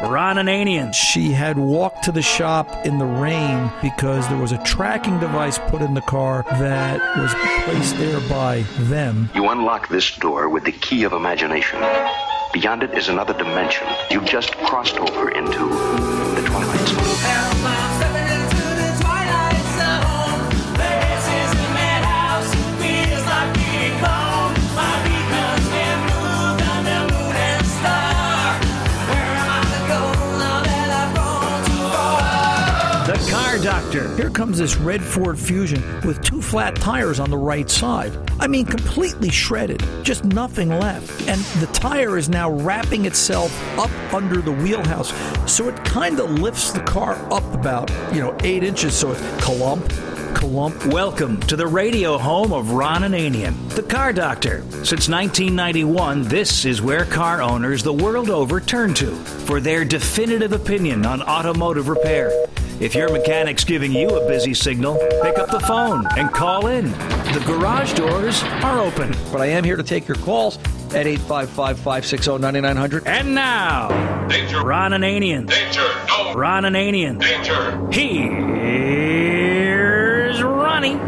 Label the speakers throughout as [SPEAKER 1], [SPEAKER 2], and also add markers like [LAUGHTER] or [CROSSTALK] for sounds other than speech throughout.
[SPEAKER 1] Ron Ananian.
[SPEAKER 2] She had walked to the shop in the rain because there was a tracking device put in the car that was placed there by them.
[SPEAKER 3] You unlock this door with the key of imagination. Beyond it is another dimension. You've just crossed over into the Twilight Zone.
[SPEAKER 2] Here comes this red Ford Fusion with two flat tires on the right side. I mean, completely shredded, just nothing left. And the tire is now wrapping itself up under the wheelhouse, so it kind of lifts the car up about, you know, eight inches, so it's clump, clump.
[SPEAKER 1] Welcome to the radio home of Ron Ananian, the Car Doctor. Since 1991, this is where car owners the world over turn to for their definitive opinion on automotive repair. If your mechanic's giving you a busy signal, pick up the phone and call in. The garage doors are open.
[SPEAKER 2] But I am here to take your calls at 855 560 9900.
[SPEAKER 1] And now,
[SPEAKER 4] Danger.
[SPEAKER 1] Ron Ananian.
[SPEAKER 4] Danger. No.
[SPEAKER 1] Ron Ananian.
[SPEAKER 4] Danger.
[SPEAKER 1] Here's Ronnie.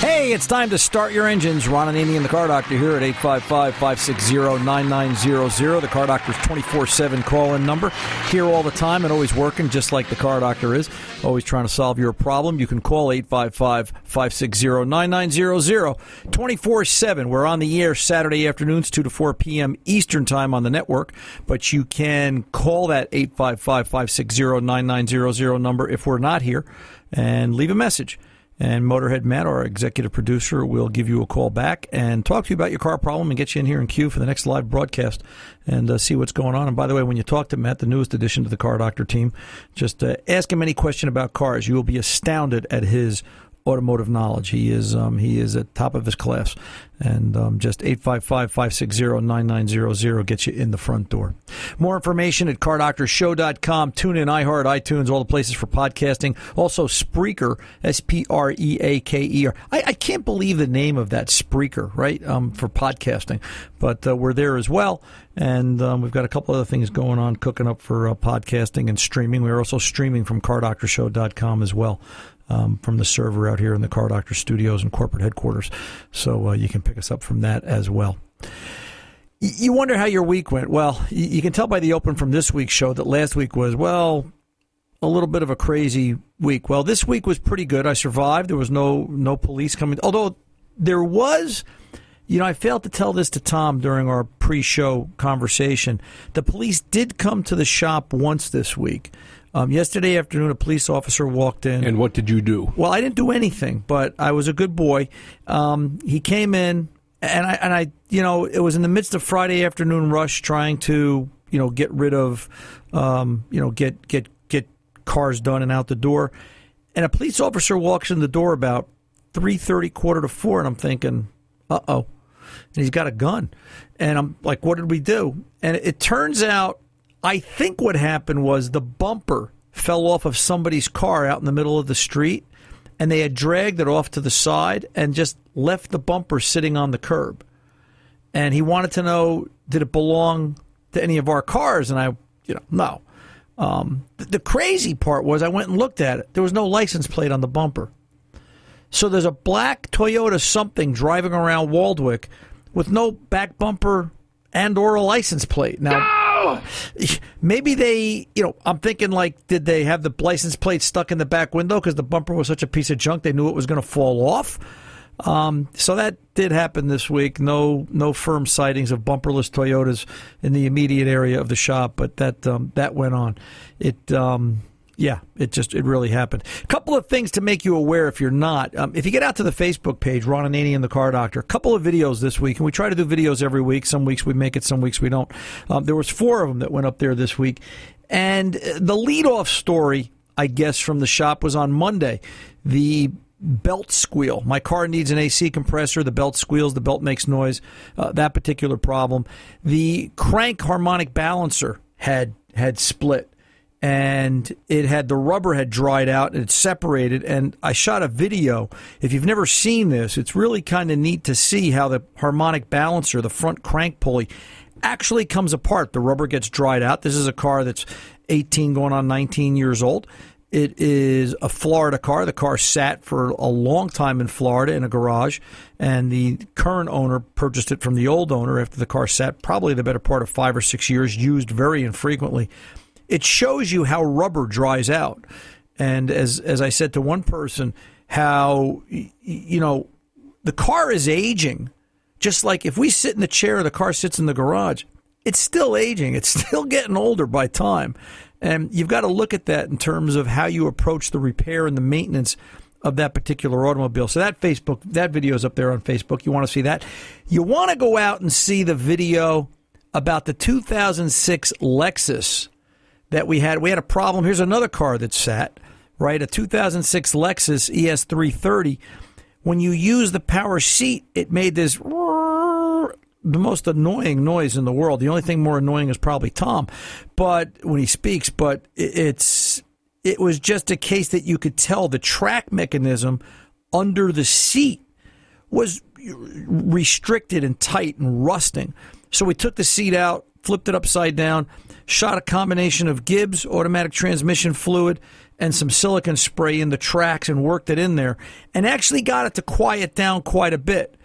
[SPEAKER 2] Hey, it's time to start your engines. Ron Ananian and the Car Doctor here at 855-560-9900. The Car Doctor's 24-7 call-in number. Here all the time and always working just like the Car Doctor is. Always trying to solve your problem. You can call 855-560-9900. 24-7. We're on the air Saturday afternoons, 2 to 4 p.m. Eastern Time on the network. But you can call that 855-560-9900 number if we're not here and leave a message. And Motorhead Matt, our executive producer, will give you a call back and talk to you about your car problem and get you in here in queue for the next live broadcast and uh, see what's going on. And by the way, when you talk to Matt, the newest addition to the Car Doctor team, just uh, ask him any question about cars. You will be astounded at his automotive knowledge. He is um, he is at top of his class. And um, just 855-560-9900 gets you in the front door. More information at cardoctorshow.com. Tune in, iHeart, iTunes, all the places for podcasting. Also Spreaker, S-P-R-E-A-K-E-R. I, I can't believe the name of that Spreaker, right, um, for podcasting. But uh, we're there as well. And um, we've got a couple other things going on, cooking up for uh, podcasting and streaming. We're also streaming from cardoctorshow.com as well um, from the server out here in the Car Doctor studios and corporate headquarters. So uh, you can pick us up from that as well. You wonder how your week went. Well, you can tell by the open from this week's show that last week was, well, a little bit of a crazy week. Well, this week was pretty good. I survived. There was no no police coming. Although there was, you know, I failed to tell this to Tom during our pre-show conversation. The police did come to the shop once this week. Um, yesterday afternoon, a police officer walked in.
[SPEAKER 5] And what did you do?
[SPEAKER 2] Well, I didn't do anything, but I was a good boy. Um, he came in, and I and I, you know, it was in the midst of Friday afternoon rush, trying to, you know, get rid of, um, you know, get get get cars done and out the door. And a police officer walks in the door about three thirty, quarter to four, and I'm thinking, uh oh, and he's got a gun, and I'm like, what did we do? And it turns out, I think what happened was the bumper fell off of somebody's car out in the middle of the street and they had dragged it off to the side and just left the bumper sitting on the curb. And he wanted to know did it belong to any of our cars? And I, you know, no. Um, the, crazy part was I went and looked at it. There was no license plate on the bumper. So there's a black Toyota something driving around Waldwick with no back bumper and or a license plate. Now, maybe they, you know, I'm thinking like, did they have the license plate stuck in the back window because the bumper was such a piece of junk they knew it was going to fall off? Um, so that did happen this week. No, no firm sightings of bumperless Toyotas in the immediate area of the shop, but that um, that went on. It. Um, yeah, it just it really happened. A couple of things to make you aware if you're not. Um, if you get out to the Facebook page, Ron Ananian and the Car Doctor, a couple of videos this week, and we try to do videos every week. Some weeks we make it, some weeks we don't. Um, there was four of them that went up there this week, and uh, the leadoff story, I guess, from the shop was on Monday. The belt squeal. My car needs an AC compressor. The belt squeals. The belt makes noise. Uh, that particular problem. The crank harmonic balancer had had split and it had the rubber had dried out and it separated and I shot a video. If you've never seen this, it's really kind of neat to see how the harmonic balancer, the front crank pulley actually comes apart. The rubber gets dried out. This is a car that's 18 going on 19 years old. It is a Florida car. The car sat for a long time in Florida in a garage, and the current owner purchased it from the old owner after the car sat probably the better part of five or six years, used very infrequently. It shows you how rubber dries out. And as, as I said to one person, how, you know, the car is aging. Just like if we sit in the chair, the car sits in the garage, it's still aging. It's [LAUGHS] still getting older by time. And you've got to look at that in terms of how you approach the repair and the maintenance of that particular automobile. So that Facebook, that video is up there on Facebook. You want to see that? You want to go out and see the video about the 2006 Lexus that we had. We had a problem. Here's another car that sat, right? A 2006 Lexus ES330. When you use the power seat, it made this the most annoying noise in the world. The only thing more annoying is probably Tom, but when he speaks, but it's it was just a case that you could tell the track mechanism under the seat was restricted and tight and rusting. So we took the seat out, flipped it upside down, shot a combination of Gibbs automatic transmission fluid and some silicon spray in the tracks and worked it in there and actually got it to quiet down quite a bit.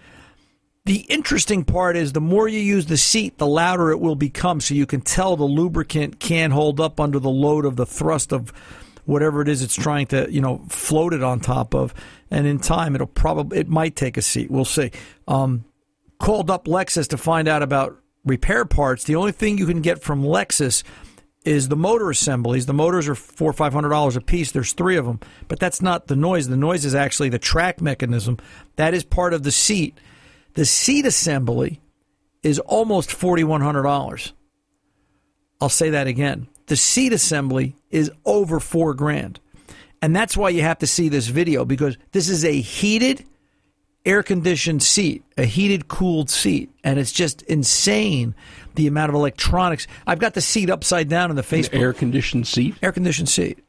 [SPEAKER 2] The interesting part is the more you use the seat, the louder it will become. So you can tell the lubricant can't hold up under the load of the thrust of whatever it is it's trying to, you know, float it on top of. And in time, it'll probably, it might take a seat. We'll see. Um, called up Lexus to find out about repair parts. The only thing you can get from Lexus is the motor assemblies. The motors are four or five hundred dollars a piece. There's three of them, but that's not the noise. The noise is actually the track mechanism. That is part of the seat the seat assembly is almost $4,100. I'll say that again. The seat assembly is over four grand. And that's why you have to see this video because this is a heated, air conditioned seat, a heated, cooled seat. And it's just insane the amount of electronics. I've got the seat upside down in the Facebook.
[SPEAKER 4] Air conditioned seat?
[SPEAKER 2] Air conditioned seat.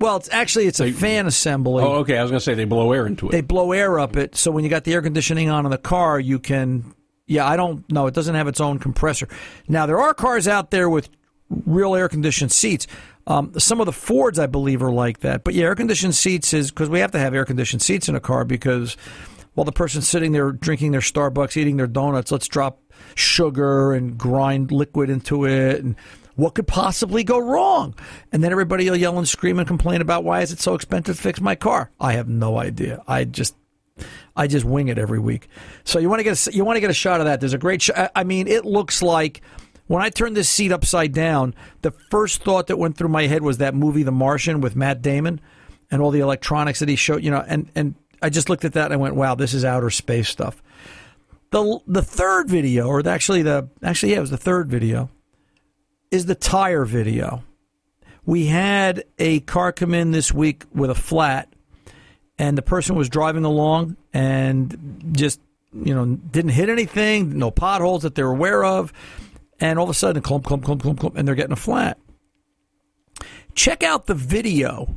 [SPEAKER 2] Well, it's actually it's a they, fan assembly.
[SPEAKER 4] Oh, okay. I was going to say they blow air into it.
[SPEAKER 2] They blow air up it, so when you got the air conditioning on in the car, you can. Yeah, I don't know. It doesn't have its own compressor. Now there are cars out there with real air conditioned seats. Um, some of the Fords, I believe, are like that. But yeah, air conditioned seats is because we have to have air conditioned seats in a car because while the person's sitting there drinking their Starbucks, eating their donuts, let's drop sugar and grind liquid into it and what could possibly go wrong? And then everybody will yell and scream and complain about why is it so expensive to fix my car? I have no idea. I just I just wing it every week. So you want to get a, you want to get a shot of that. There's a great shot. I mean, it looks like when I turned this seat upside down, the first thought that went through my head was that movie The Martian with Matt Damon and all the electronics that he showed, you know, and and I just looked at that and I went, "Wow, this is outer space stuff." The the third video or actually the actually yeah, it was the third video is the tire video. We had a car come in this week with a flat, and the person was driving along and just, you know, didn't hit anything, no potholes that they're aware of, and all of a sudden, clump, clump, clump, clump, clump, and they're getting a flat. Check out the video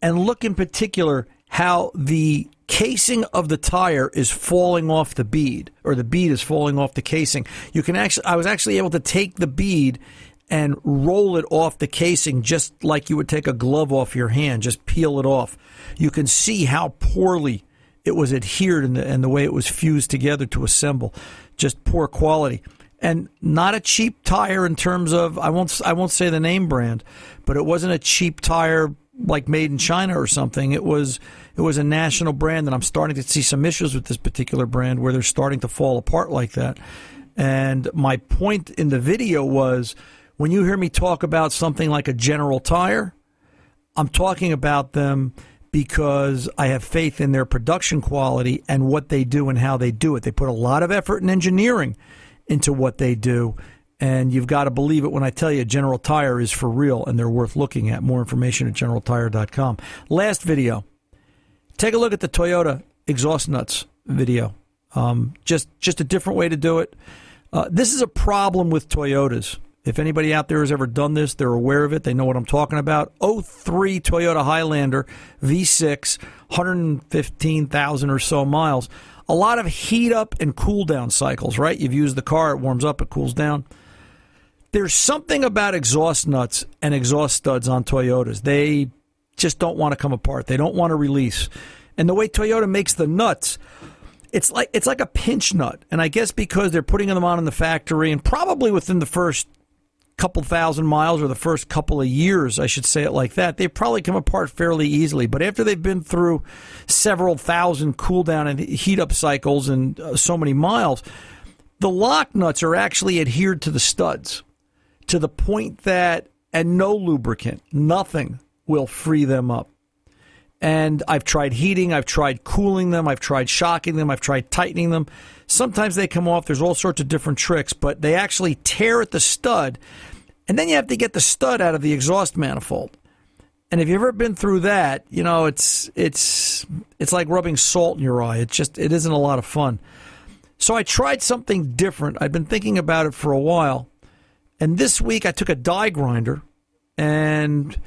[SPEAKER 2] and look in particular how the casing of the tire is falling off the bead or the bead is falling off the casing you can actually i was actually able to take the bead and roll it off the casing just like you would take a glove off your hand, just peel it off. You can see how poorly it was adhered and the, and the way it was fused together to assemble. Just poor quality. And not a cheap tire in terms of I won't I won't say the name brand, but it wasn't a cheap tire like made in China or something. It was it was a national brand, and I'm starting to see some issues with this particular brand where they're starting to fall apart like that. And my point in the video was when you hear me talk about something like a General Tire, I'm talking about them because I have faith in their production quality and what they do and how they do it. They put a lot of effort and engineering into what they do. And you've got to believe it when I tell you General Tire is for real and they're worth looking at. More information at generaltire.com. Last video. Take a look at the Toyota exhaust nuts video. Um, just just a different way to do it. Uh, this is a problem with Toyotas. If anybody out there has ever done this, they're aware of it. They know what I'm talking about. 03 Toyota Highlander V6, 115,000 or so miles. A lot of heat up and cool down cycles, right? You've used the car, it warms up, it cools down. There's something about exhaust nuts and exhaust studs on Toyotas. They just don't want to come apart. They don't want to release. And the way Toyota makes the nuts, it's like it's like a pinch nut. And I guess because they're putting them on in the factory and probably within the first couple thousand miles or the first couple of years, I should say it like that, they probably come apart fairly easily. But after they've been through several thousand cool down and heat up cycles and uh, so many miles, the lock nuts are actually adhered to the studs to the point that, and no lubricant, nothing will free them up. And I've tried heating, I've tried cooling them, I've tried shocking them, I've tried tightening them. Sometimes they come off, there's all sorts of different tricks, but they actually tear at the stud. And then you have to get the stud out of the exhaust manifold. And if you've ever been through that, you know, it's it's it's like rubbing salt in your eye. It just it isn't a lot of fun. So I tried something different. I'd been thinking about it for a while. And this week I took a die grinder and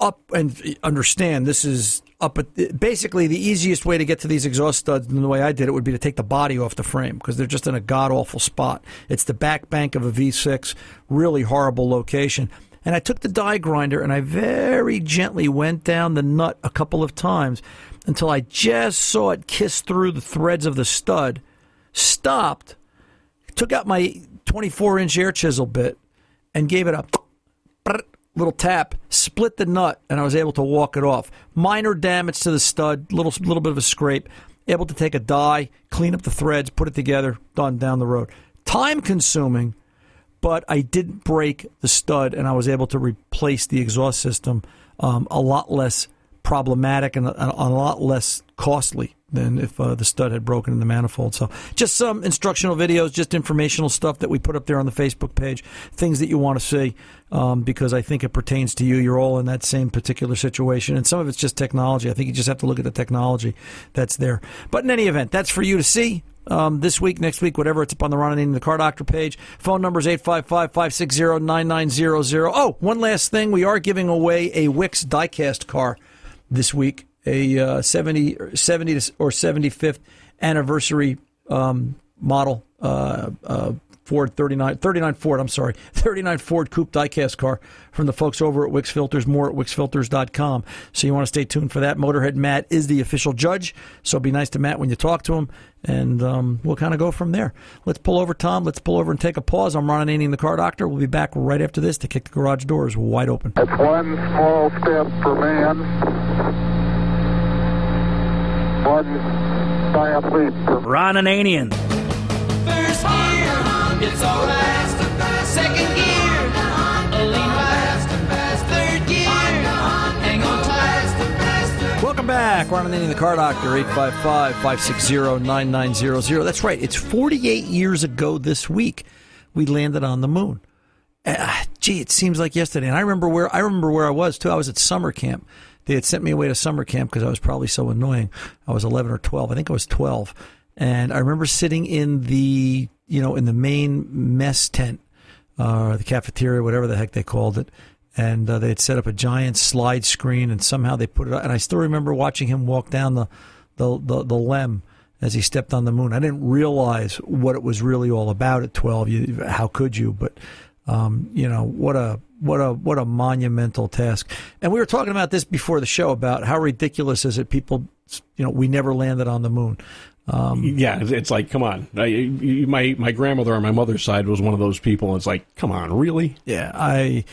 [SPEAKER 2] up and understand this is up at basically the easiest way to get to these exhaust studs and the way I did it would be to take the body off the frame because they're just in a god awful spot. It's the back bank of a V6, really horrible location. And I took the die grinder and I very gently went down the nut a couple of times until I just saw it kiss through the threads of the stud, stopped, took out my 24 inch air chisel bit, and gave it a little tap, split the nut, and I was able to walk it off. Minor damage to the stud, little little bit of a scrape. Able to take a die, clean up the threads, put it together, done down the road. Time consuming, but I didn't break the stud, and I was able to replace the exhaust system um, a lot less problematic and a, a lot less costly than if uh, the stud had broken in the manifold. So, just some instructional videos, just informational stuff that we put up there on the Facebook page, things that you want to see, um, because I think it pertains to you. You're all in that same particular situation, and some of it's just technology. I think you just have to look at the technology that's there. But in any event, that's for you to see. Um, this week, next week, whatever, it's up on the Ron and the Car Doctor page. Phone number is 855 560 9900. Oh, one last thing. We are giving away a Wix diecast car this week a uh, 70, 70 or 75th anniversary um, model uh, uh, Ford 39, 39 Ford, I'm sorry, [LAUGHS] 39 Ford Coupe diecast car from the folks over at Wix Filters, more at wixfilters.com. So you want to stay tuned for that. Motorhead Matt is the official judge, so be nice to Matt when you talk to him, and um, we'll kind of go from there. Let's pull over, Tom. Let's pull over and take a pause. I'm Ron Ananian, the car doctor. We'll be back right after this to kick the garage doors wide open.
[SPEAKER 5] It's one small step for man one giant leap for
[SPEAKER 1] Ron Ananian.
[SPEAKER 6] First gear, it's alright. Second gear, a lean right. Third gear, hang on tight.
[SPEAKER 2] Welcome back. Ron Ananian, the car doctor, 855 560 9900. That's right. It's 48 years ago this week we landed on the moon. Uh, gee, it seems like yesterday. And I remember where I remember where I was too. I was at summer camp. They had sent me away to summer camp because I was probably so annoying. I was 11 or 12. I think I was 12. And I remember sitting in the, you know, in the main mess tent, uh, the cafeteria, whatever the heck they called it. And uh, they had set up a giant slide screen, and somehow they put it. Up. And I still remember watching him walk down the, the, the, the lem as he stepped on the moon. I didn't realize what it was really all about at 12. You, how could you? But um, you know what a what a what a monumental task. And we were talking about this before the show about how ridiculous is it people you know we never landed on the moon.
[SPEAKER 4] Um, yeah, it's like come on. I, my my grandmother on my mother's side was one of those people. It's like come on, really?
[SPEAKER 2] Yeah, I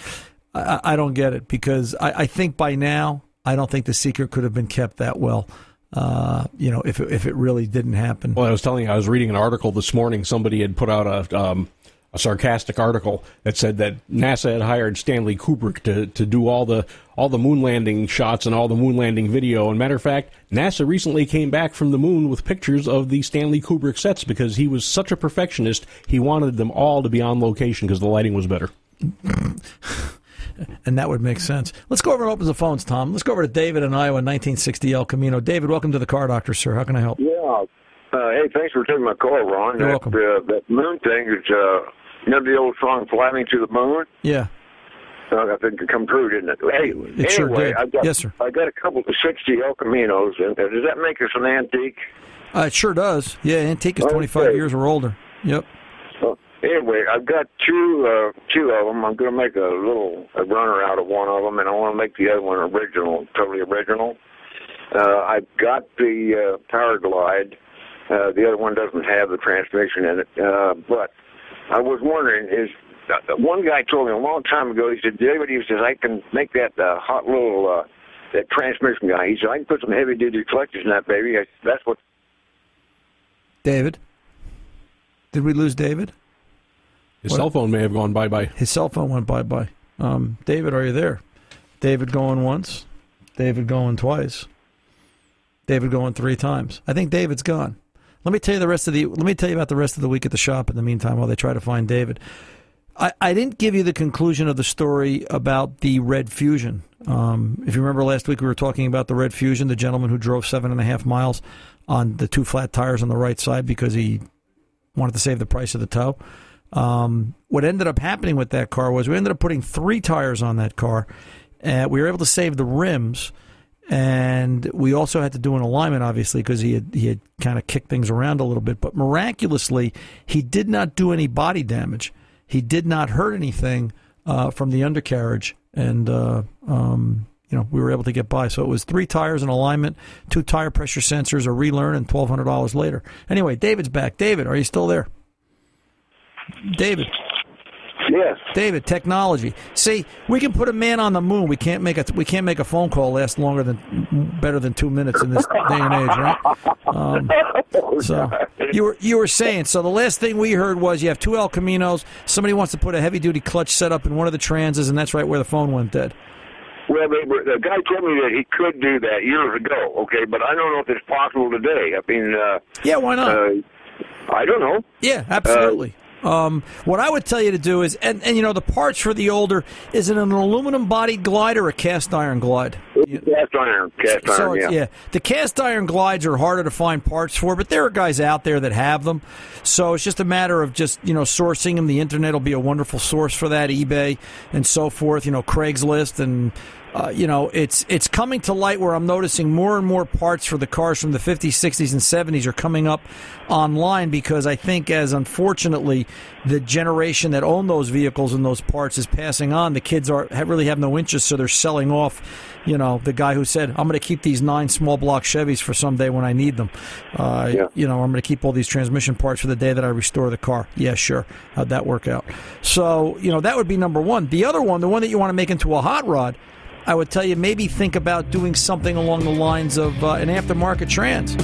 [SPEAKER 2] I, I don't get it because I, I think by now I don't think the secret could have been kept that well. Uh, you know, if it, if it really didn't happen.
[SPEAKER 4] Well, I was telling you, I was reading an article this morning. Somebody had put out a um, a sarcastic article that said that NASA had hired Stanley Kubrick to, to do all the all the moon landing shots and all the moon landing video. And matter of fact, NASA recently came back from the moon with pictures of the Stanley Kubrick sets because he was such a perfectionist. He wanted them all to be on location because the lighting was better.
[SPEAKER 2] and that would make sense. Let's go over and open the phones, Tom. Let's go over to David in Iowa, 1960 El Camino. David, welcome to the Car Doctor, sir. How can I help?
[SPEAKER 7] Yeah. Uh, hey, thanks for taking my call, Ron.
[SPEAKER 2] You're
[SPEAKER 7] that,
[SPEAKER 2] welcome.
[SPEAKER 7] Uh, that moon thing is, uh, you know, the old song "Flying to the Moon."
[SPEAKER 2] Yeah.
[SPEAKER 7] Uh, I think it come true, didn't it? Hey,
[SPEAKER 2] It
[SPEAKER 7] anyway,
[SPEAKER 2] sure did.
[SPEAKER 7] I got
[SPEAKER 2] Yes, sir.
[SPEAKER 7] I got a couple of sixty El Caminos, and uh, does that make us an antique?
[SPEAKER 2] Uh, it sure does. Yeah, Antique is 25 years or older. Yep.
[SPEAKER 7] Anyway, I've got two uh, two of them. I'm going to make a little a runner out of one of them, and I want to make the other one original, totally original. Uh, I've got the uh, Power Glide. Uh, the other one doesn't have the transmission in it, uh, but I was wondering is. Uh, one guy told me a long time ago. He said, "David," he says, "I can make that uh, hot little uh, that transmission guy." He said, "I can put some heavy duty collectors in that baby." I, said, that's what
[SPEAKER 2] David, did we lose David?
[SPEAKER 4] His
[SPEAKER 2] What-
[SPEAKER 4] cell phone may have gone bye bye.
[SPEAKER 2] His cell phone went bye bye. Um, David, are you there? David going once. David going twice. David going three times. I think David's gone. Let me tell you the rest of the. Let me tell you about the rest of the week at the shop. In the meantime, while they try to find David, I, I didn't give you the conclusion of the story about the Red Fusion. Um, if you remember last week, we were talking about the Red Fusion, the gentleman who drove seven and a half miles on the two flat tires on the right side because he wanted to save the price of the tow. Um, what ended up happening with that car was we ended up putting three tires on that car. Uh, we were able to save the rims, and we also had to do an alignment, obviously, because he had he had kind of kicked things around a little bit. But miraculously, he did not do any body damage. He did not hurt anything uh, from the undercarriage, and uh, um, you know we were able to get by. So it was three tires and alignment, two tire pressure sensors, a relearn, and twelve hundred dollars later. Anyway, David's back. David, are you still there? David.
[SPEAKER 7] Yes.
[SPEAKER 2] David, technology. See, we can put a man on the moon. We can't make a we can't make a phone call last longer than better than two minutes in this day and age, right? Um, [LAUGHS] so you were you were saying. So the last thing we heard was you have two El Caminos. Somebody wants to put a heavy duty clutch setup in one of the Transes, and that's right where the phone went dead.
[SPEAKER 7] Well, they were, the guy told me that he could do that years ago. Okay, but I don't know if it's possible today. I mean, uh,
[SPEAKER 2] Yeah, why not?
[SPEAKER 7] uh, I don't know.
[SPEAKER 2] Yeah, absolutely. Um, what I would tell you to do is, and, and you know, the parts for the older is it an aluminum bodied glide or a cast iron glide?
[SPEAKER 7] Cast iron, cast iron. yeah.
[SPEAKER 2] yeah, the cast iron glides are harder to find parts for, but there are guys out there that have them. So it's just a matter of just you know sourcing them. The internet will be a wonderful source for that, eBay and so forth. You know, Craigslist and. Uh, you know, it's it's coming to light where I'm noticing more and more parts for the cars from the 50s, 60s, and 70s are coming up online because I think, as unfortunately, the generation that own those vehicles and those parts is passing on. The kids are have, really have no interest, so they're selling off. You know, the guy who said, "I'm going to keep these nine small block Chevys for someday when I need them." Uh,
[SPEAKER 7] Yeah.
[SPEAKER 2] You know, I'm going to keep all these transmission parts for the day that I restore the car. Yeah, sure. How'd that work out? So, you know, that would be number one. The other one, the one that you want to make into a hot rod. I would tell you maybe think about doing something along the lines of uh, an aftermarket trans.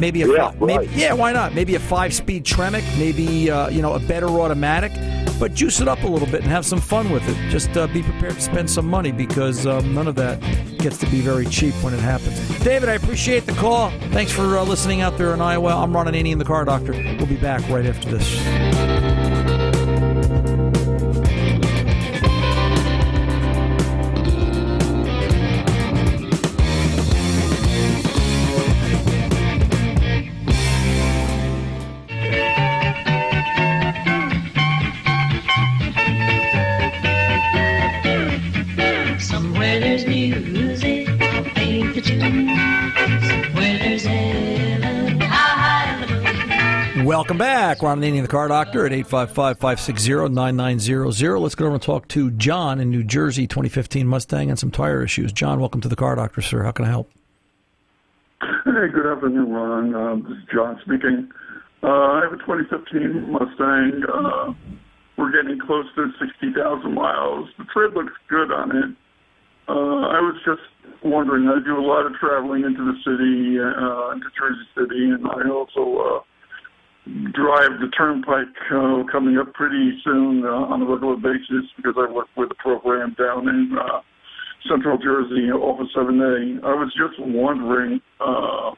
[SPEAKER 2] Maybe a
[SPEAKER 7] Yeah,
[SPEAKER 2] fi- maybe,
[SPEAKER 7] right.
[SPEAKER 2] yeah, why not? Maybe a five-speed Tremec, maybe uh, you know a better automatic, but juice it up a little bit and have some fun with it. Just uh, be prepared to spend some money because um, none of that gets to be very cheap when it happens. David, I appreciate the call. Thanks for uh, listening out there in Iowa. I'm Ron Ananian, the Car Doctor. We'll be back right after this. Back. Ron Ananian, the Car Doctor, at 855-560-9900. Let's go over and talk to John in New Jersey, 2015 Mustang, and some tire issues. John, welcome to the Car Doctor, sir. How can I help?
[SPEAKER 5] Hey, good afternoon, Ron. Uh, this is John speaking. Uh, I have a 2015 Mustang. Uh, we're getting close to 60,000 miles. The tread looks good on it. Uh, I was just wondering, I do a lot of traveling into the city, uh, into Jersey City, and I also uh, drive the turnpike uh, coming up pretty soon uh, on a regular basis because I work with a program down in uh, Central Jersey, Office 7A. I was just wondering uh,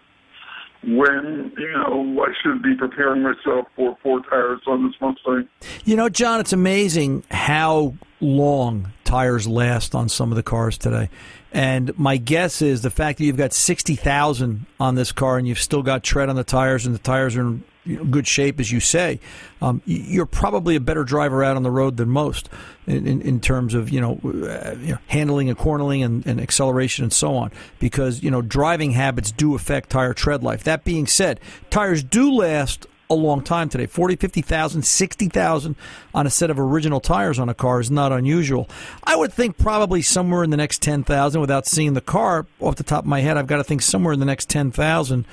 [SPEAKER 5] when, you know, I should be preparing myself for four tires on this Mustang.
[SPEAKER 2] You know, John, it's amazing how long tires last on some of the cars today. And my guess is the fact that you've got 60,000 on this car and you've still got tread on the tires and the tires are in good shape, as you say, um, you're probably a better driver out on the road than most in, in, in terms of, you know, uh, you know handling and cornering and, and acceleration and so on. Because, you know, driving habits do affect tire tread life. That being said, tires do last a long time today. 40, 50,000, 60,000 on a set of original tires on a car is not unusual. I would think probably somewhere in the next 10,000 without seeing the car off the top of my head. I've got to think somewhere in the next 10,000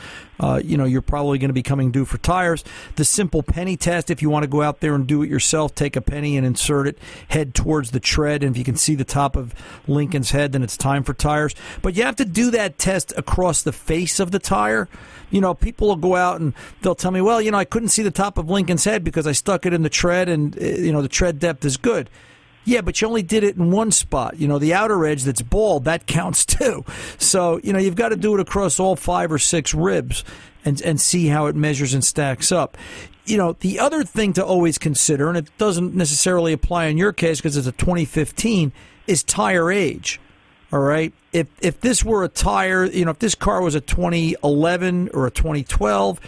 [SPEAKER 2] uh, you know, you're probably going to be coming due for tires. The simple penny test, if you want to go out there and do it yourself, take a penny and insert it, head towards the tread, and if you can see the top of Lincoln's head, then it's time for tires. But you have to do that test across the face of the tire. You know, people will go out and they'll tell me, well, you know, I couldn't see the top of Lincoln's head because I stuck it in the tread, and uh, you know, the tread depth is good. Yeah, but you only did it in one spot. You know, the outer edge that's bald, that counts [LAUGHS] too. So, you know, you've got to do it across all five or six ribs and, and see how it measures and stacks up. You know, the other thing to always consider, and it doesn't necessarily apply in your case because it's a 2015, is tire age. All right. If if this were a tire, you know, if this car was a 2011 or a 2012,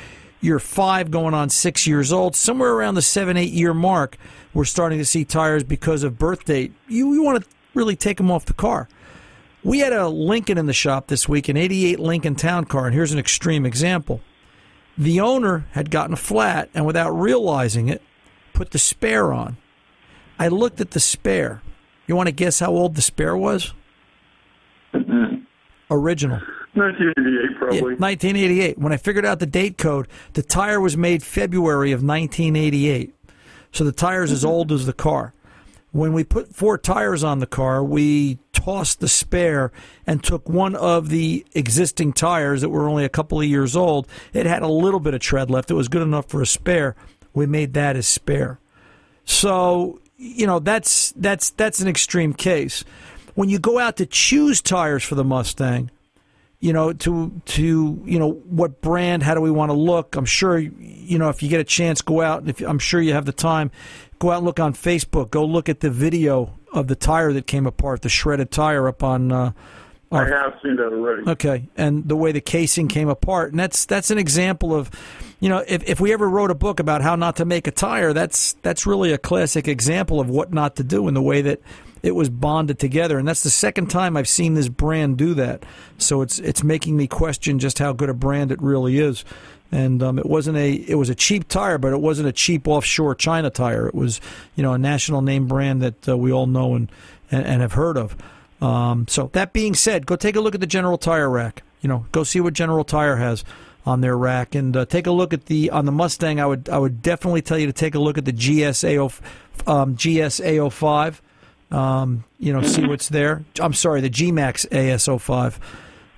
[SPEAKER 2] you're five going on six years old, somewhere around the seven eight year mark, we're starting to see tires because of birth date. You you want to really take them off the car. We had a Lincoln in the shop this week, an 88 Lincoln Town Car, and here's an extreme example. The owner had gotten a flat and without realizing it, put the spare on. I looked at the spare. You want to guess how old the spare was? Original.
[SPEAKER 5] 1988,
[SPEAKER 2] Yeah,
[SPEAKER 5] probably.
[SPEAKER 2] 1988. When I figured out the date code, the tire was made February of 1988. So the tire's is as old as the car. When we put four tires on the car, we tossed the spare and took one of the existing tires that were only a couple of years old. It had a little bit of tread left. It was good enough for a spare. We made that as spare. So, you know, that's that's that's an extreme case. When you go out to choose tires for the Mustang, you know, to to you know what brand, how do we want to look? I'm sure you know if you get a chance, go out. and If I'm sure you have the time, go out and look on Facebook. Go look at the video of the tire that came apart, the shredded tire up on. Uh,
[SPEAKER 5] I have seen that already.
[SPEAKER 2] Okay, and the way the casing came apart, and that's that's an example of, you know, if if we ever wrote a book about how not to make a tire, that's that's really a classic example of what not to do in the way that it was bonded together, and that's the second time I've seen this brand do that. So it's it's making me question just how good a brand it really is. And um, it wasn't a it was a cheap tire, but it wasn't a cheap offshore China tire. It was you know a national name brand that uh, we all know and, and and have heard of. Um, so that being said, go take a look at the General Tire rack. You know, go see what General Tire has on their rack, and uh, take a look at the on the Mustang. I would I would definitely tell you to take a look at the GSA um, GSA05. Um, you know, see what's there. I'm sorry, the GMAX AS05.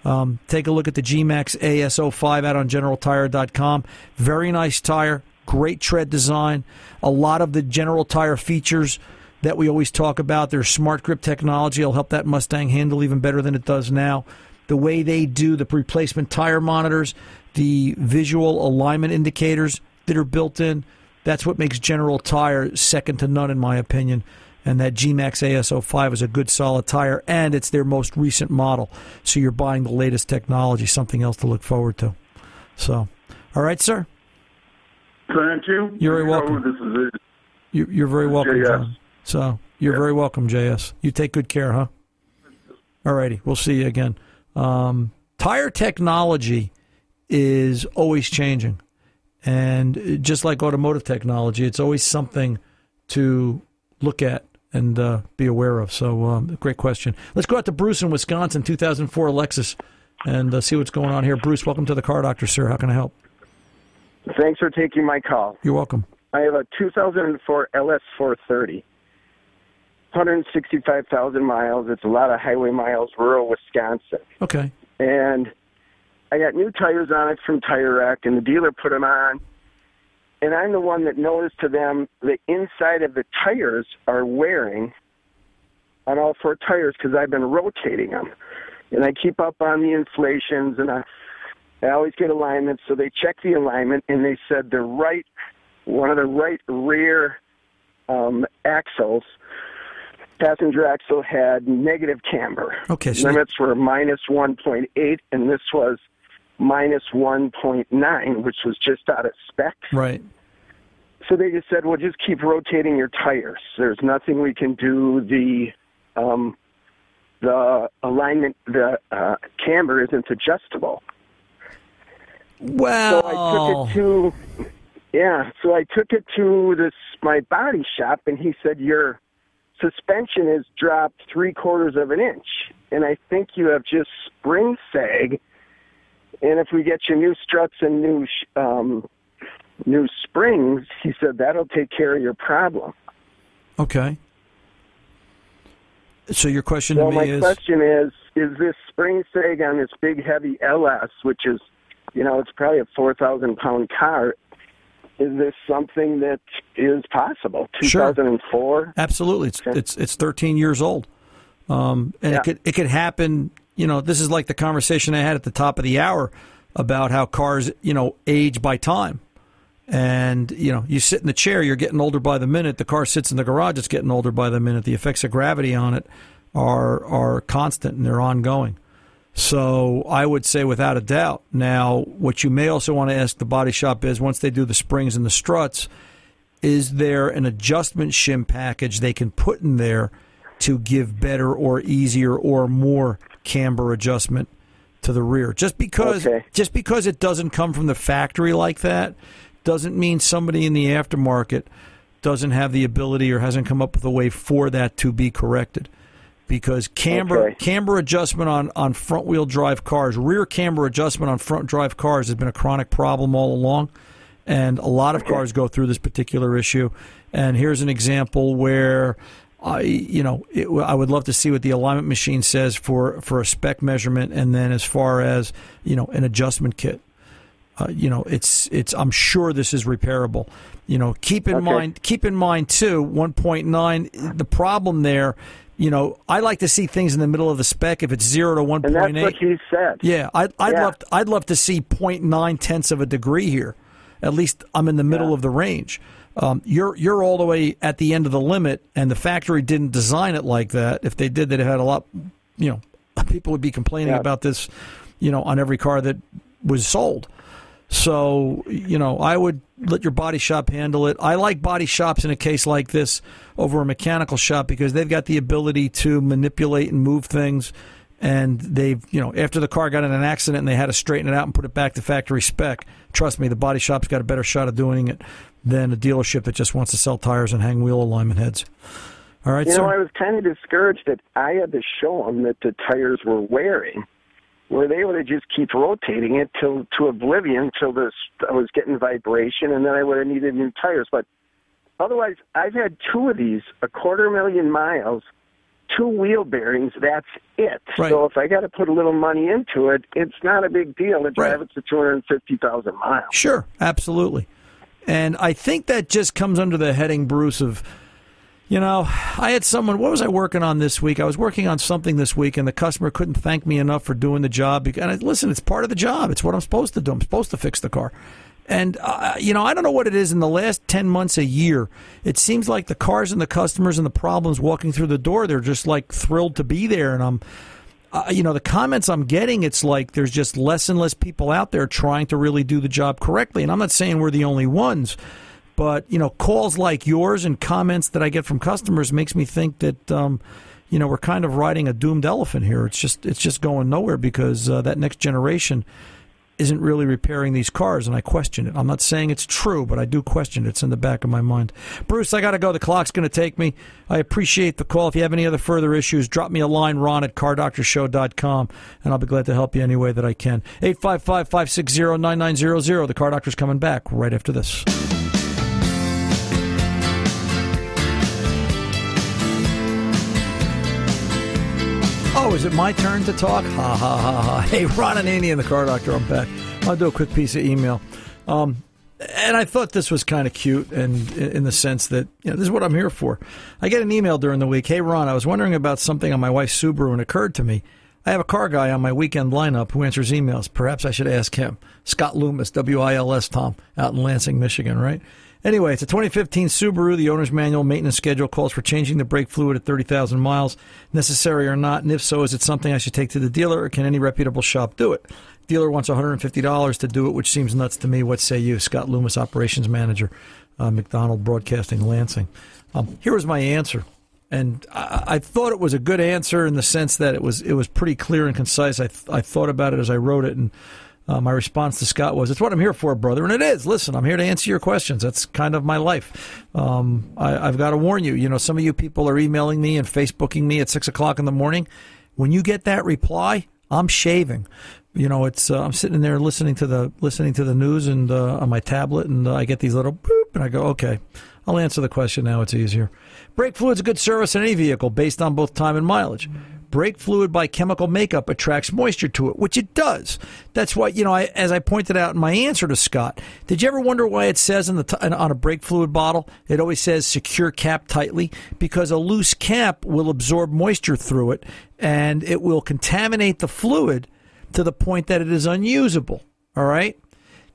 [SPEAKER 2] Um, take a look at the GMAX AS05 out on GeneralTire.com. Very nice tire, great tread design. A lot of the General Tire features that we always talk about. Their smart grip technology will help that Mustang handle even better than it does now. The way they do the replacement tire monitors, the visual alignment indicators that are built in, that's what makes General Tire second to none, in my opinion. And that GMAX AS05 is a good solid tire, and it's their most recent model. So you're buying the latest technology, something else to look forward to. So, all right, sir.
[SPEAKER 5] Thank you.
[SPEAKER 2] You're very welcome.
[SPEAKER 5] This is it.
[SPEAKER 2] You, you're very welcome,
[SPEAKER 5] JS.
[SPEAKER 2] John. So you're very welcome, JS. You take good care, huh? All righty. We'll see you again. Um, tire technology is always changing. And just like automotive technology, it's always something to look at and uh, be aware of. So, um, great question. Let's go out to Bruce in Wisconsin, 2004 Lexus, and uh, see what's going on here. Bruce, welcome to the Car Doctor, sir. How can I help?
[SPEAKER 8] Thanks for taking my call.
[SPEAKER 2] You're welcome.
[SPEAKER 8] I have a 2004 LS430, 165,000 miles. It's a lot of highway miles, rural Wisconsin.
[SPEAKER 2] Okay.
[SPEAKER 8] And I got new tires on it from Tire Rack, and the dealer put them on. And I'm the one that noticed to them the inside of the tires are wearing on all four tires because I've been rotating them. And I keep up on the inflations, and I, I always get alignment. So they checked the alignment, and they said the right, one of the right rear um, axles, passenger axle had negative camber.
[SPEAKER 2] Okay, so-
[SPEAKER 8] limits were minus 1.8, and this was minus 1.9, which was just out of spec.
[SPEAKER 2] Right.
[SPEAKER 8] So they just said, well, just keep rotating your tires. There's nothing we can do. The um, the alignment, the uh, camber isn't adjustable.
[SPEAKER 2] Well,
[SPEAKER 8] So I took it to, Yeah, so I took it to this my body shop, and he said your suspension is dropped three quarters of an inch, and I think you have just spring sag. And if we get you new struts and new um, new springs, he said that'll take care of your problem.
[SPEAKER 2] Okay. So your question
[SPEAKER 8] So
[SPEAKER 2] to
[SPEAKER 8] my
[SPEAKER 2] me is Well, my
[SPEAKER 8] question is: Is this spring sag on this big heavy LS, which is, you know, it's probably a four thousand pound car? Is this something that is possible? Two thousand and four.
[SPEAKER 2] Absolutely, it's it's it's 13 years old, um, and
[SPEAKER 8] Yeah.
[SPEAKER 2] it could it could happen. You know, this is like the conversation I had at the top of the hour about how cars, you know, age by time. And you know, you sit in the chair, you're getting older by the minute. The car sits in the garage, it's getting older by the minute. The effects of gravity on it are are constant and they're ongoing. So I would say without a doubt. Now, what you may also want to ask the body shop is once they do the springs and the struts, is there an adjustment shim package they can put in there to give better or easier or more camber adjustment to the rear? Just because
[SPEAKER 8] Okay.
[SPEAKER 2] just because it doesn't come from the factory like that doesn't mean somebody in the aftermarket doesn't have the ability or hasn't come up with a way for that to be corrected. Because camber
[SPEAKER 8] Okay.
[SPEAKER 2] camber adjustment on, on front wheel drive cars, rear camber adjustment on front drive cars has been a chronic problem all along and a lot of cars go through this particular issue. And here's an example where I, you know, it, I would love to see what the alignment machine says for for a spec measurement, and then as far as you know, an adjustment kit. Uh, you know, it's it's. I'm sure this is repairable. You know, keep in
[SPEAKER 8] Okay.
[SPEAKER 2] mind, keep in mind too. 1.9. The problem there. You know, I like to see things in the middle of the spec. If it's zero to 1.8,
[SPEAKER 8] And that's what he said.
[SPEAKER 2] yeah, I'd, I'd
[SPEAKER 8] Yeah.
[SPEAKER 2] love to, I'd love to see 0.9 tenths of a degree here. At least I'm in the middle of the range. Um, you're you're all the way at the end of the limit, and the factory didn't design it like that. If they did, they'd have had a lot. You know, [LAUGHS] people would be complaining
[SPEAKER 8] Yeah.
[SPEAKER 2] about this. You know, on every car that was sold. So, you know, I would let your body shop handle it. I like body shops in a case like this over a mechanical shop because they've got the ability to manipulate and move things. And they've, you know, after the car got in an accident and they had to straighten it out and put it back to factory spec, trust me, the body shop's got a better shot of doing it than a dealership that just wants to sell tires and hang wheel alignment heads. All right,
[SPEAKER 8] You
[SPEAKER 2] so
[SPEAKER 8] know, I was kind of discouraged that I had to show them that the tires were wearing, where they would have just keep rotating it till to oblivion till this I was getting vibration, and then I would have needed new tires. But otherwise, I've had two of these, a quarter million miles, two wheel bearings. That's it.
[SPEAKER 2] Right.
[SPEAKER 8] So if I got to put a little money into it, it's not a big deal to drive
[SPEAKER 2] Right.
[SPEAKER 8] it to two hundred fifty thousand miles.
[SPEAKER 2] Sure, absolutely. And I think that just comes under the heading, Bruce, of, you know, I had someone, what was I working on this week? I was working on something this week, and the customer couldn't thank me enough for doing the job. And I, listen, it's part of the job. It's what I'm supposed to do. I'm supposed to fix the car. And, uh, you know, I don't know what it is in the last 10 months, a year. It seems like the cars and the customers and the problems walking through the door, they're just like thrilled to be there. And I'm, uh, you know, the comments I'm getting, it's like there's just less and less people out there trying to really do the job correctly. And I'm not saying we're the only ones, but you know, calls like yours and comments that I get from customers makes me think that um, you know we're kind of riding a doomed elephant here. It's just it's just going nowhere because uh, that next generation isn't really repairing these cars, and I question it. I'm not saying it's true, but I do question it. It's in the back of my mind. Bruce, I got to go. The clock's going to take me. I appreciate the call. If you have any other further issues, drop me a line, ron at cardoctorshow.com, and I'll be glad to help you any way that I can. 855 560 9900. The Car Doctor's coming back right after this. Is it my turn to talk? Ha ha ha ha. [LAUGHS] Hey, Ron Ananian in the Car Doctor, I'm back. I'll do a quick piece of email. Um, and I thought this was kind of cute, and in the sense that you know this is what I'm here for. I get an email during the week. Hey, Ron, I was wondering about something on my wife's Subaru, and occurred to me. I have a car guy on my weekend lineup who answers emails. Perhaps I should ask him. Scott Loomis, W I L S, Tom, out in Lansing, Michigan, right? Anyway, it's a 2015 Subaru. The owner's manual maintenance schedule calls for changing the brake fluid at 30,000 miles, necessary or not. And if so, is it something I should take to the dealer, or can any reputable shop do it? Dealer wants $150 to do it, which seems nuts to me. What say you? Scott Loomis, operations manager, uh, MacDonald Broadcasting, Lansing. Um, here was my answer, and I, I thought it was a good answer in the sense that it was it was pretty clear and concise. I, th- I thought about it as I wrote it, and Uh, my response to Scott was, "It's what I'm here for, brother," and it is. Listen, I'm here to answer your questions. That's kind of my life. Um, I, I've got to warn you. You know, some of you people are emailing me and Facebooking me at six o'clock in the morning. When you get that reply, I'm shaving. You know, it's uh, I'm sitting there listening to the listening to the news and uh, on my tablet, and uh, I get these little boop, and I go, "Okay, I'll answer the question now. It's easier." Brake fluid's a good service in any vehicle based on both time and mileage. Brake fluid by chemical makeup attracts moisture to it, which it does. That's why, you know, I, as I pointed out in my answer to Scott, did you ever wonder why it says the t- on a brake fluid bottle, it always says secure cap tightly? Because a loose cap will absorb moisture through it and it will contaminate the fluid to the point that it is unusable. All right?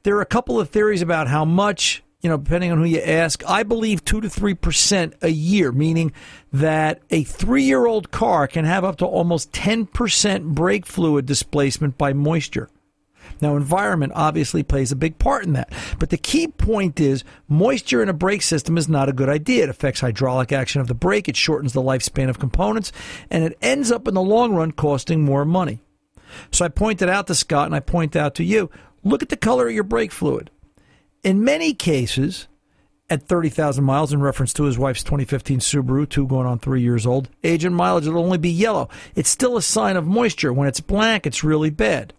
[SPEAKER 2] There are a couple of theories about how much you know, depending on who you ask, I believe two to three percent a year, meaning that a three-year-old car can have up to almost ten percent brake fluid displacement by moisture. Now, environment obviously plays a big part in that. But the key point is moisture in a brake system is not a good idea. It affects hydraulic action of the brake, it shortens the lifespan of components, and it ends up in the long run costing more money. So I pointed out to Scott and I point out to you look at the color of your brake fluid. In many cases, at 30,000 miles, in reference to his wife's 2015 Subaru, two going on three years old, age and mileage will only be yellow. It's still a sign of moisture. When it's black, it's really bad.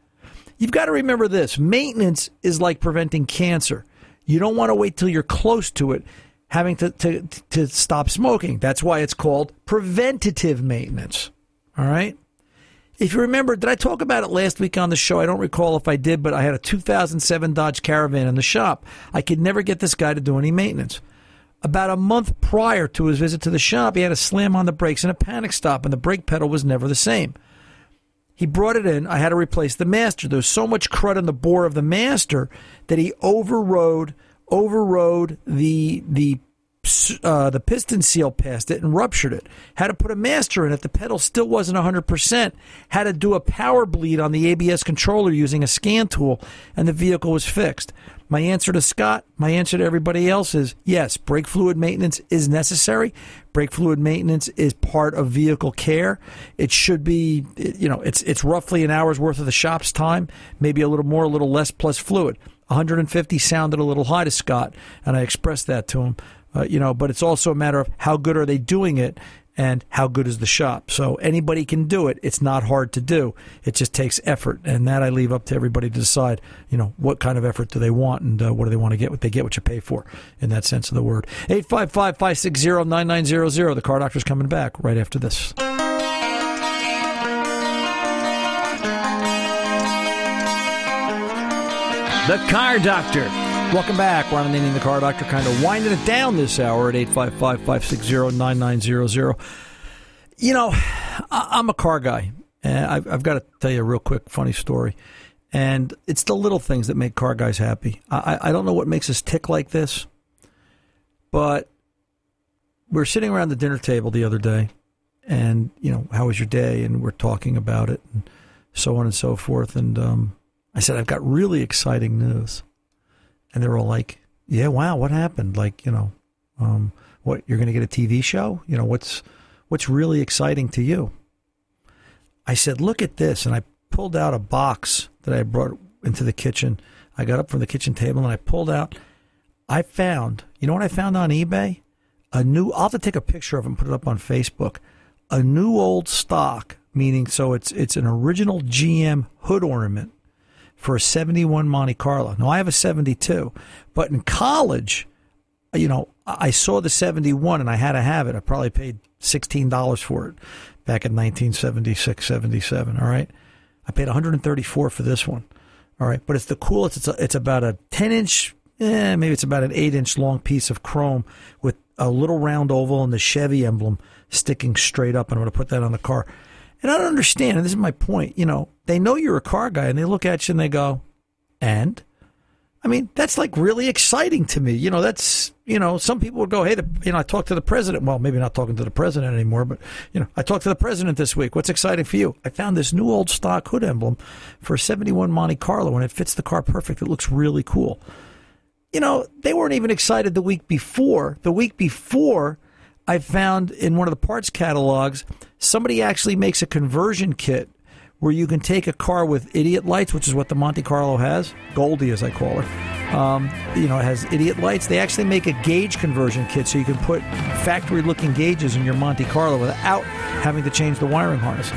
[SPEAKER 2] You've got to remember this maintenance is like preventing cancer. You don't want to wait till you're close to it, having to, to, to stop smoking. That's why it's called preventative maintenance. All right? If you remember, did I talk about it last week on the show? I don't recall if I did, but I had a 2007 Dodge Caravan in the shop. I could never get this guy to do any maintenance. About a month prior to his visit to the shop, he had a slam on the brakes and a panic stop, and the brake pedal was never the same. He brought it in. I had to replace the master. There was so much crud in the bore of the master that he overrode overrode the the uh, the piston seal past it and ruptured it. Had to put a master in it. The pedal still wasn't 100%. Had to do a power bleed on the ABS controller using a scan tool, and the vehicle was fixed. My answer to Scott, my answer to everybody else is yes, brake fluid maintenance is necessary. Brake fluid maintenance is part of vehicle care. It should be, you know, it's it's roughly an hour's worth of the shop's time, maybe a little more, a little less plus fluid. 150 sounded a little high to Scott, and I expressed that to him. Uh, you know, but it's also a matter of how good are they doing it and how good is the shop. So anybody can do it. It's not hard to do. It just takes effort, and that I leave up to everybody to decide. You know, what kind of effort do they want, and uh, what do they want to get? What they get, what you pay for, in that sense of the word. Eight five five five six zero nine nine zero zero. The car doctor's coming back right after this.
[SPEAKER 1] The Car Doctor.
[SPEAKER 2] Welcome back. Ananian, the car doctor, kind of winding it down this hour at 855 560 9900. You know, I'm a car guy. And I've, got to tell you a real quick funny story. And it's the little things that make car guys happy. I, don't know what makes us tick like this, but we were sitting around the dinner table the other day, and you know, how was your day? And we're talking about it, and so on and so forth. And um, I said, I've got really exciting news, and they were all like, "Yeah, wow, what happened? Like, you know, um, what you're going to get a TV show? You know, what's what's really exciting to you?" I said, "Look at this," and I pulled out a box that I brought into the kitchen. I got up from the kitchen table and I pulled out. I found, you know what I found on eBay? A new. I'll have to take a picture of it and put it up on Facebook. A new old stock, meaning so it's it's an original GM hood ornament for a 71 Monte Carlo. Now I have a 72, but in college, you know, I saw the 71 and I had to have it. I probably paid $16 for it back in 1976, 77. All right. I paid 134 for this one. All right. But it's the coolest. It's, a, it's about a 10 inch, eh, maybe it's about an 8 inch long piece of chrome with a little round oval and the Chevy emblem sticking straight up. And I'm going to put that on the car. And I don't understand. And this is my point. You know, they know you're a car guy and they look at you and they go, and? I mean, that's like really exciting to me. You know, that's, you know, some people would go, hey, the, you know, I talked to the president. Well, maybe not talking to the president anymore, but, you know, I talked to the president this week. What's exciting for you? I found this new old stock hood emblem for a 71 Monte Carlo and it fits the car perfect. It looks really cool. You know, they weren't even excited the week before. The week before, I found in one of the parts catalogs, somebody actually makes a conversion kit where you can take a car with idiot lights, which is what the Monte Carlo has, Goldie as I call her. Um, you know, it has idiot lights. They actually make a gauge conversion kit so you can put factory looking gauges in your Monte Carlo without having to change the wiring harness.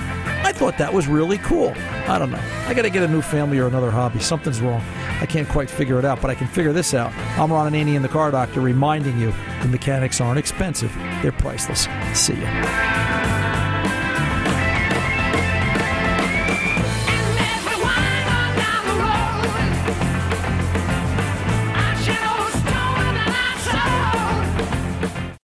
[SPEAKER 2] I thought that was really cool. I don't know. I got to get a new family or another hobby. Something's wrong. I can't quite figure it out, but I can figure this out. I'm Ron Ananian, the car doctor, reminding you the mechanics aren't expensive, they're priceless. See ya.